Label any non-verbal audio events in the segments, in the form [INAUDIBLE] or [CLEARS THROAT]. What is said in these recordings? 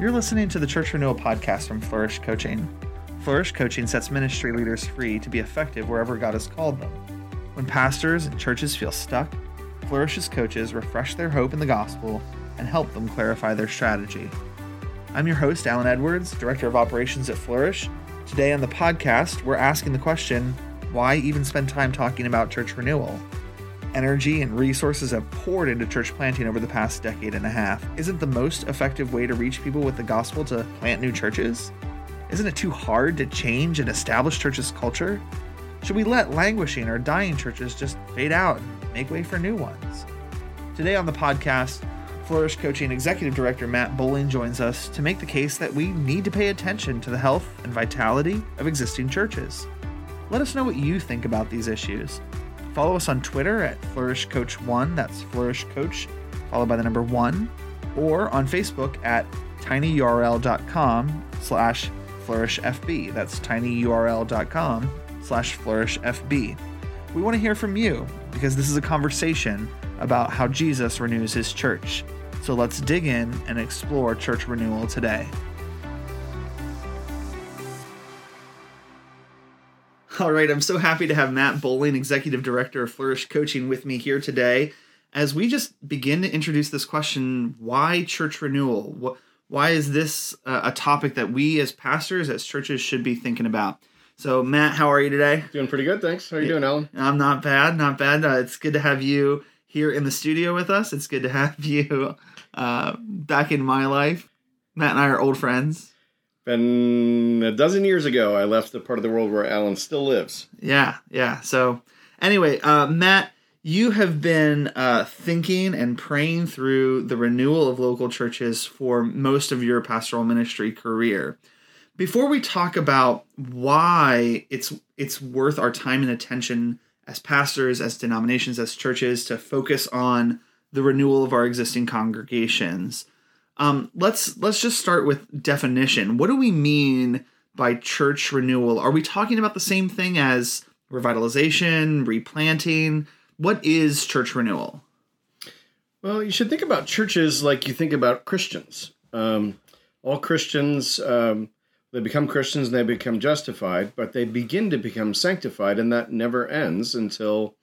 You're listening to the Church Renewal podcast from Flourish Coaching. Flourish Coaching sets ministry leaders free to be effective wherever God has called them. When pastors and churches feel stuck, Flourish's coaches refresh their hope in the gospel and help them clarify their strategy. I'm your host, Allan Edwards, Director of Operations at Flourish. Today on the podcast, we're asking the question why even spend time talking about church renewal? Energy, and resources have poured into church planting over the past decade and a half, isn't the most effective way to reach people with the gospel to plant new churches? Isn't it too hard to change an established church's culture? Should we let languishing or dying churches just fade out and make way for new ones? Today on the podcast, Flourish Coaching Executive Director Matt Bowling joins us to make the case that we need to pay attention to the health and vitality of existing churches. Let us know what you think about these issues Follow us on Twitter at Flourish Coach One. That's Flourish Coach, followed by the number one, or on Facebook at tinyurl.com slash flourishfb. That's tinyurl.com slash flourishfb. We want to hear from you because this is a conversation about how Jesus renews his church. So let's dig in and explore church renewal today. [LAUGHS] All right, I'm so happy to have Matt Bowling, Executive Director of Flourish Coaching, with me here today as we just begin to introduce this question why church renewal? Why is this a topic that we as pastors, as churches, should be thinking about? So, Matt, how are you today? Doing pretty good, thanks. How are you doing, Allan? I'm not bad, not bad. Uh, it's good to have you here in the studio with us. It's good to have [LAUGHS] you uh, back in my life. Matt and I are old friends been a dozen years ago I left the part of the world where Allan still lives. Yeah, yeah. So anyway, uh, Matt, you have been uh, thinking and praying through the renewal of local churches for most of your pastoral ministry career. Before we talk about why it's it's worth our time and attention as pastors, as denominations, as churches to focus on the renewal of our existing congregations, um, let's let's just start with definition. What do we mean by church renewal? Are we talking about the same thing as revitalization, replanting? What is church renewal? Well, you should think about churches like you think about Christians. Um, all Christians, um, they become Christians and they become justified, but they begin to become sanctified, and that never ends until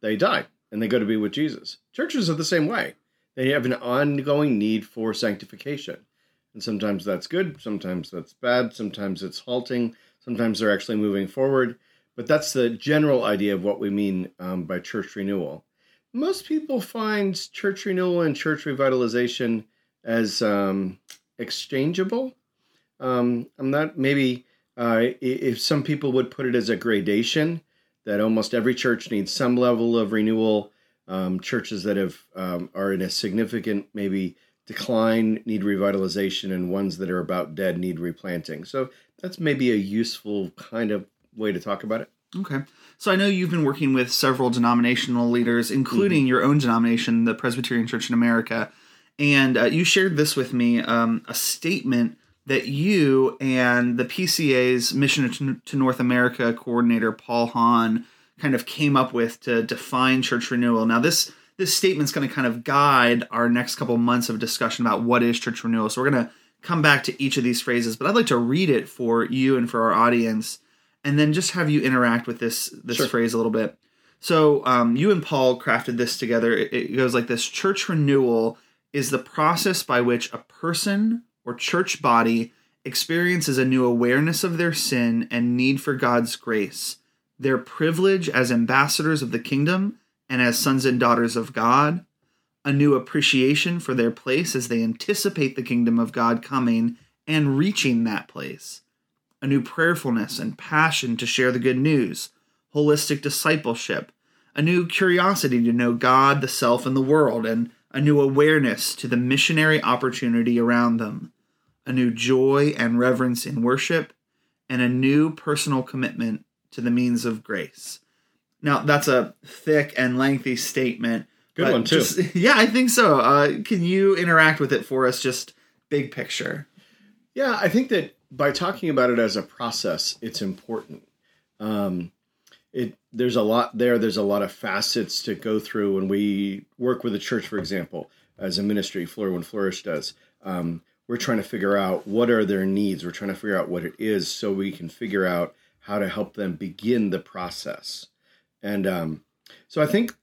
they die and they go to be with Jesus. Churches are the same way. They have an ongoing need for sanctification. And sometimes that's good, sometimes that's bad, sometimes it's halting, sometimes they're actually moving forward. But that's the general idea of what we mean um, by church renewal. Most people find church renewal and church revitalization as um, exchangeable. Um, I'm not maybe uh, if some people would put it as a gradation that almost every church needs some level of renewal um, churches that have um, are in a significant maybe decline need revitalization, and ones that are about dead need replanting. So that's maybe a useful kind of way to talk about it. Okay. So I know you've been working with several denominational leaders, including mm-hmm. your own denomination, the Presbyterian Church in America, and uh, you shared this with me um, a statement that you and the PCA's Mission to North America coordinator Paul Hahn kind of came up with to define church renewal. Now this this statement's going to kind of guide our next couple months of discussion about what is church renewal. So we're going to come back to each of these phrases, but I'd like to read it for you and for our audience, and then just have you interact with this this sure. phrase a little bit. So um, you and Paul crafted this together. It, it goes like this: Church renewal is the process by which a person or church body experiences a new awareness of their sin and need for God's grace their privilege as ambassadors of the kingdom and as sons and daughters of God, a new appreciation for their place as they anticipate the kingdom of God coming and reaching that place, a new prayerfulness and passion to share the good news, holistic discipleship, a new curiosity to know God, the self, and the world, and a new awareness to the missionary opportunity around them, a new joy and reverence in worship, and a new personal commitment to the means of grace. Now, that's a thick and lengthy statement. Good one, too. Just, [LAUGHS] yeah, I think so. Uh, can you interact with it for us, just big picture? Yeah, I think that by talking about it as a process, it's important. Um, it there's a lot there. There's a lot of facets to go through when we work with a church, for example, as a ministry. Floor when Flourish does. Um, we're trying to figure out what are their needs. We're trying to figure out what it is so we can figure out how to help them begin the process. And um, so I think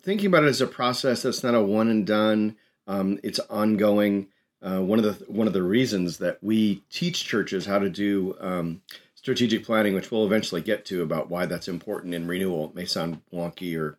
thinking about it as a process that's not a one and done. Um, it's ongoing. Uh, one of the one of the reasons that we teach churches how to do um, strategic planning, which we'll eventually get to about why that's important in renewal. It may sound wonky or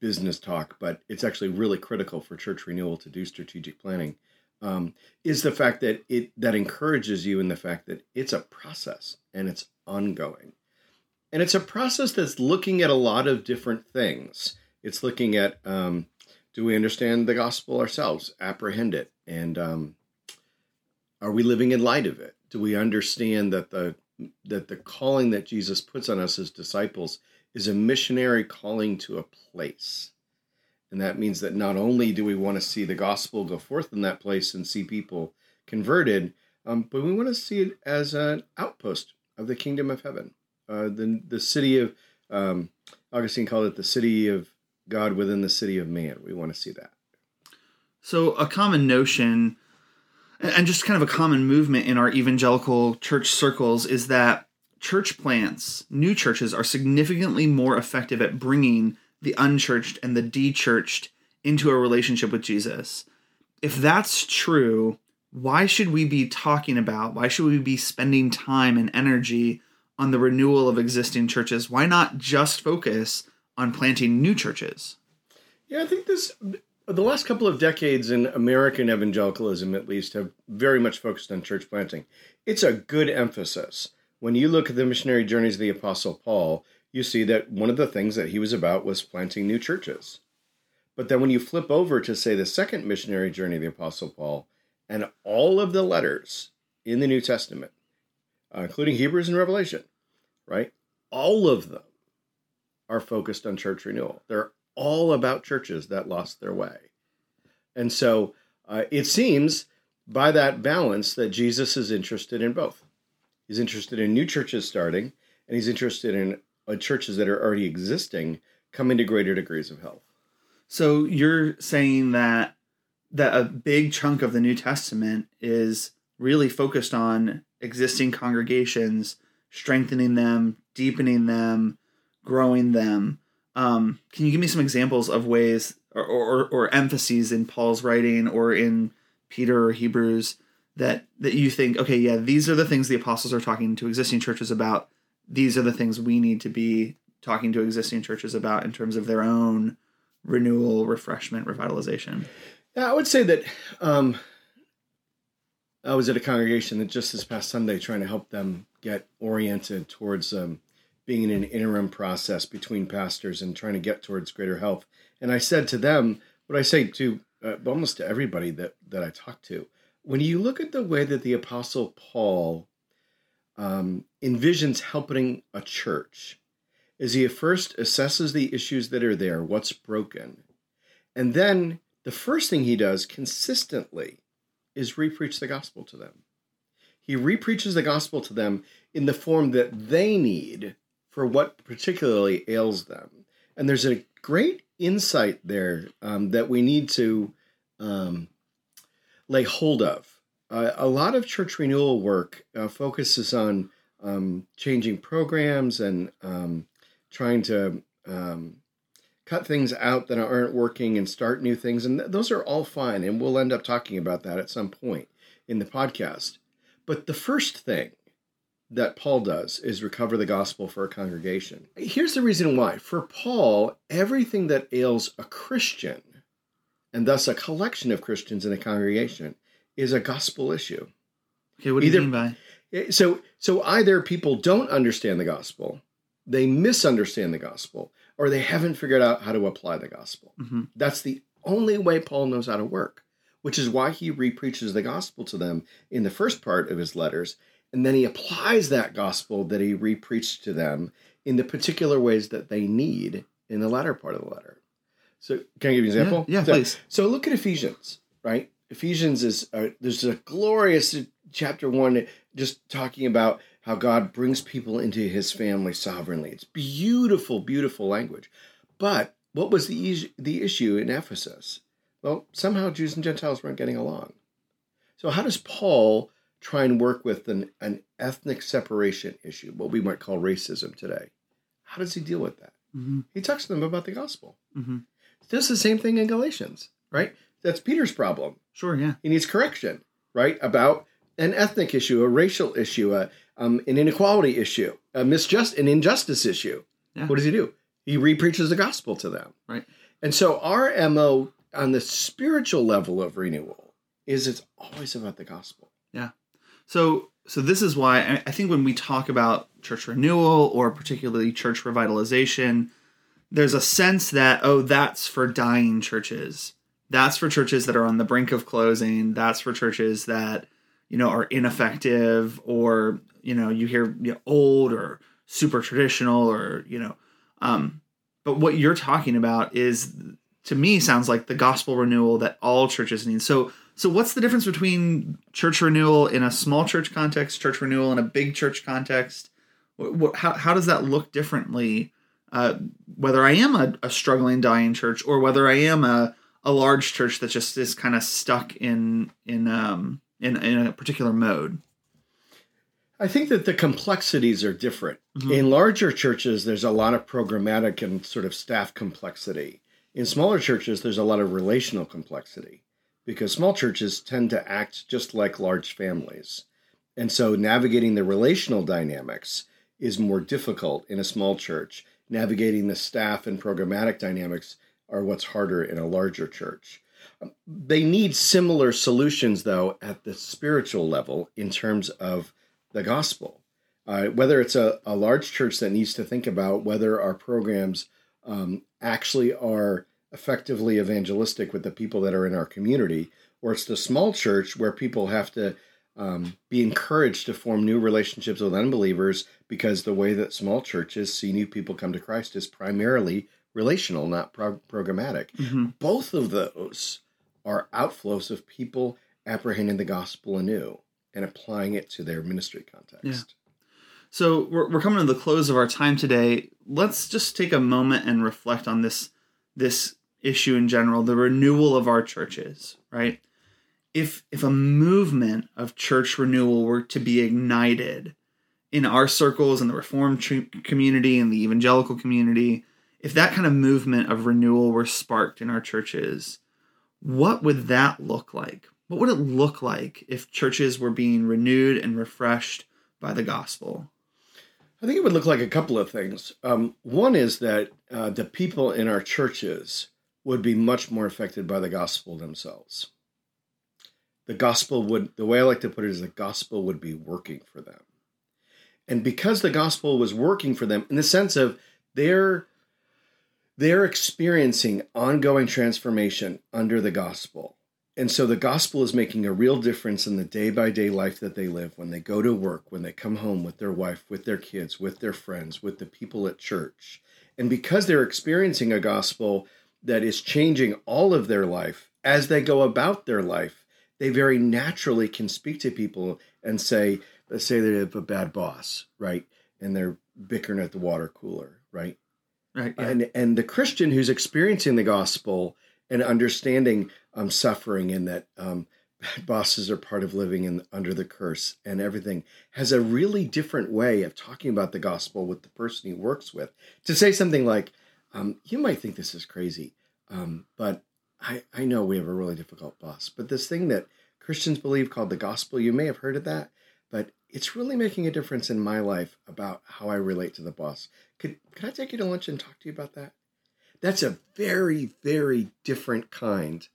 business talk, but it's actually really critical for church renewal to do strategic planning. Um, is the fact that it that encourages you in the fact that it's a process and it's ongoing, and it's a process that's looking at a lot of different things. It's looking at um, do we understand the gospel ourselves, apprehend it, and um, are we living in light of it? Do we understand that the that the calling that Jesus puts on us as disciples is a missionary calling to a place? And that means that not only do we want to see the gospel go forth in that place and see people converted, um, but we want to see it as an outpost of the kingdom of heaven. Uh, the, the city of, um, Augustine called it the city of God within the city of man. We want to see that. So, a common notion and just kind of a common movement in our evangelical church circles is that church plants, new churches, are significantly more effective at bringing the unchurched and the dechurched into a relationship with Jesus. If that's true, why should we be talking about, why should we be spending time and energy on the renewal of existing churches? Why not just focus on planting new churches? Yeah, I think this the last couple of decades in American evangelicalism, at least, have very much focused on church planting. It's a good emphasis. When you look at the missionary journeys of the Apostle Paul, you see that one of the things that he was about was planting new churches. But then when you flip over to, say, the second missionary journey of the Apostle Paul, and all of the letters in the New Testament, uh, including Hebrews and Revelation, right? All of them are focused on church renewal. They're all about churches that lost their way. And so uh, it seems by that balance that Jesus is interested in both. He's interested in new churches starting, and he's interested in churches that are already existing coming to greater degrees of health. So you're saying that that a big chunk of the New Testament is really focused on existing congregations, strengthening them, deepening them, growing them. Um, can you give me some examples of ways or, or, or emphases in Paul's writing or in Peter or Hebrews that that you think, okay, yeah, these are the things the apostles are talking to existing churches about these are the things we need to be talking to existing churches about in terms of their own renewal, refreshment, revitalization? Yeah, I would say that um, I was at a congregation that just this past Sunday trying to help them get oriented towards um, being in an interim process between pastors and trying to get towards greater health. And I said to them, what I say to uh, almost to everybody that, that I talk to, when you look at the way that the Apostle Paul um, envisions helping a church is he first assesses the issues that are there, what's broken, and then the first thing he does consistently is repreach the gospel to them. He repreaches the gospel to them in the form that they need for what particularly ails them. And there's a great insight there um, that we need to um, lay hold of uh, a lot of church renewal work uh, focuses on um, changing programs and um, trying to um, cut things out that aren't working and start new things. And th- those are all fine. And we'll end up talking about that at some point in the podcast. But the first thing that Paul does is recover the gospel for a congregation. Here's the reason why. For Paul, everything that ails a Christian, and thus a collection of Christians in a congregation, is a gospel issue. Okay, what do either, you mean by? So, so either people don't understand the gospel, they misunderstand the gospel, or they haven't figured out how to apply the gospel. Mm-hmm. That's the only way Paul knows how to work, which is why he repreaches the gospel to them in the first part of his letters, and then he applies that gospel that he repreached to them in the particular ways that they need in the latter part of the letter. So, can I give you an example? Yeah, yeah so, please. So, look at Ephesians, right? Ephesians is uh, there's a glorious chapter one just talking about how God brings people into His family sovereignly. It's beautiful, beautiful language. But what was the the issue in Ephesus? Well, somehow Jews and Gentiles weren't getting along. So how does Paul try and work with an, an ethnic separation issue, what we might call racism today? How does he deal with that? Mm-hmm. He talks to them about the gospel. Mm-hmm. Does the same thing in Galatians, right? That's Peter's problem. Sure. Yeah. He needs correction, right? About an ethnic issue, a racial issue, a, um, an inequality issue, a misjust, an injustice issue. Yeah. What does he do? He repreaches the gospel to them. Right. And so our MO on the spiritual level of renewal is it's always about the gospel. Yeah. So, so this is why I- I think when we talk about church renewal or particularly church revitalization, there's a sense that oh, that's for dying churches. That's for churches that are on the brink of closing. That's for churches that you know are ineffective or you know you hear you know, old or super traditional or you know. Um, but what you're talking about is to me sounds like the gospel renewal that all churches need. So so what's the difference between church renewal in a small church context, church renewal in a big church context? What, how how does that look differently? Uh, whether I am a, a struggling dying church or whether I am a, a large church that just is kind of stuck in in um in, in a particular mode. I think that the complexities are different. Mhm. In larger churches, there's a lot of programmatic and sort of staff complexity. In smaller churches, there's a lot of relational complexity because small churches tend to act just like large families. And so navigating the relational dynamics is more difficult in a small church. Navigating the staff and programmatic dynamics are what's harder in a larger church. Um, They need similar solutions, though, at the spiritual level in terms of the gospel. Uh, whether it's a, a large church that needs to think about whether our programs um, actually are effectively evangelistic with the people that are in our community, or it's the small church where people have to um, be encouraged to form new relationships with unbelievers because the way that small churches see new people come to Christ is primarily relational, not pro- programmatic. Mhm. Both of those are outflows of people apprehending the gospel anew and applying it to their ministry context. So we're, we're coming to the close of our time today. Let's just take a moment and reflect on this this issue in general, the renewal of our churches, right? If if a movement of church renewal were to be ignited in our circles in the reformed tr- community and the evangelical community, if that kind of movement of renewal were sparked in our churches, what would that look like? What would it look like if churches were being renewed and refreshed by the gospel? I think it would look like a couple of things. Um, one is that uh, the people in our churches would be much more affected by the gospel themselves. The gospel would, the way I like to put it is the gospel would be working for them. And because the gospel was working for them in the sense of they're they're experiencing ongoing transformation under the gospel. And so the gospel is making a real difference in the day by day life that they live when they go to work, when they come home with their wife, with their kids, with their friends, with the people at church. And because they're experiencing a gospel that is changing all of their life as they go about their life, they very naturally can speak to people and say, let's say they have a bad boss, right? And they're bickering at the water cooler, right? Right. yeah. and and the Christian who's experiencing the gospel and understanding um, suffering and that um, bosses are part of living in under the curse and everything has a really different way of talking about the gospel with the person he works with. To say something like, um, "You might think this is crazy, um, but I I know we have a really difficult boss, but this thing that Christians believe called the gospel, you may have heard of that." But it's really making a difference in my life about how I relate to the boss. Could could I take you to lunch and talk to you about that? That's a very, very different kind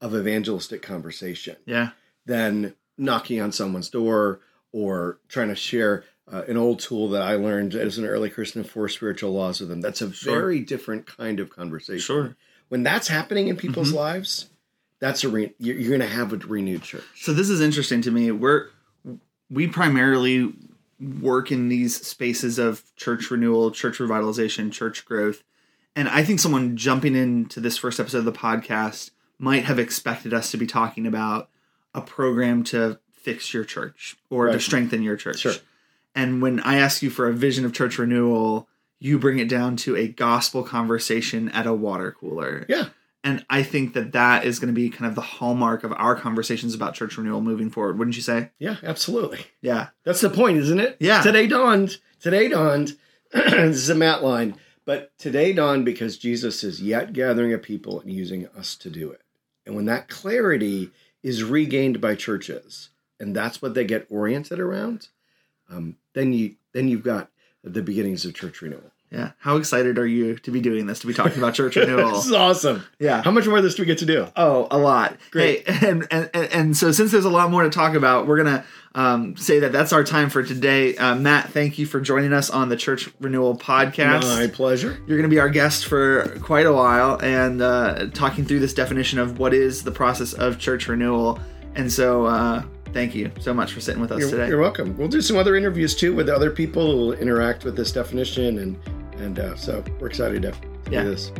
of evangelistic conversation yeah. than knocking on someone's door or trying to share uh, an old tool that I learned as an early Christian Four Spiritual Laws with them. That's a Sure. very different kind of conversation. Sure. When that's happening in people's Mhm. lives, that's a re- you're, you're going to have a renewed church. So this is interesting to me. We're we primarily work in these spaces of church renewal, church revitalization, church growth. And I think someone jumping into this first episode of the podcast might have expected us to be talking about a program to fix your church or to strengthen your church. Sure. And when I ask you for a vision of church renewal, you bring it down to a gospel conversation at a water cooler. Yeah. And I think that that is going to be kind of the hallmark of our conversations about church renewal moving forward, wouldn't you say? Yeah, absolutely. Yeah. That's the point, isn't it? Yeah. Today dawned. Today dawned. [CLEARS THROAT] this is a Matt line. But today dawned because Jesus is yet gathering a people and using us to do it. And when that clarity is regained by churches, and that's what they get oriented around, um, then you then you've got the beginnings of church renewal. Yeah. How excited are you to be doing this, to be talking about church renewal? [LAUGHS] this is awesome. Yeah. How much more of this do we get to do? Oh, a lot. Great. Hey, and, and and so since there's a lot more to talk about, we're gonna um, say that that's our time for today. Uh, Matt, thank you for joining us on the Church Renewal podcast. My pleasure. You're going to be our guest for quite a while and uh, talking through this definition of what is the process of church renewal. And so, uh, thank you so much for sitting with us You're, today. you're welcome. We'll do some other interviews too with other people who will interact with this definition, and and uh, so we're excited to, to Yeah. do this.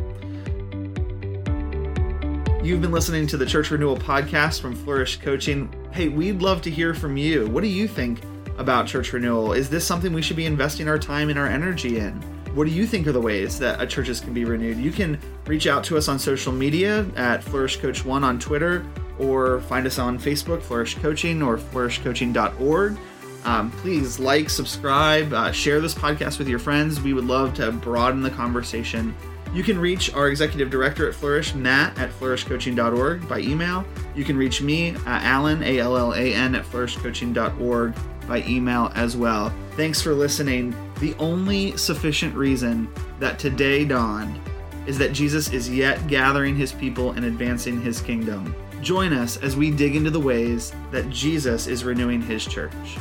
You've been listening to the Church Renewal podcast from Flourish Coaching. Hey, we'd love to hear from you. What do you think about church renewal? Is this something we should be investing our time and our energy in? What do you think are the ways that a churches can be renewed? You can reach out to us on social media at Flourish Coach One on Twitter, or find us on Facebook, Flourish Coaching, or flourishcoaching.org. Um, please like, subscribe, uh, share this podcast with your friends. We would love to broaden the conversation. You can reach our executive director at Flourish, Matt, at flourishcoaching.org by email. You can reach me, uh, Allan, A L L A N, at flourishcoaching.org by email as well. Thanks for listening. The only sufficient reason that today dawned is that Jesus is yet gathering his people and advancing his kingdom. Join us as we dig into the ways that Jesus is renewing his church.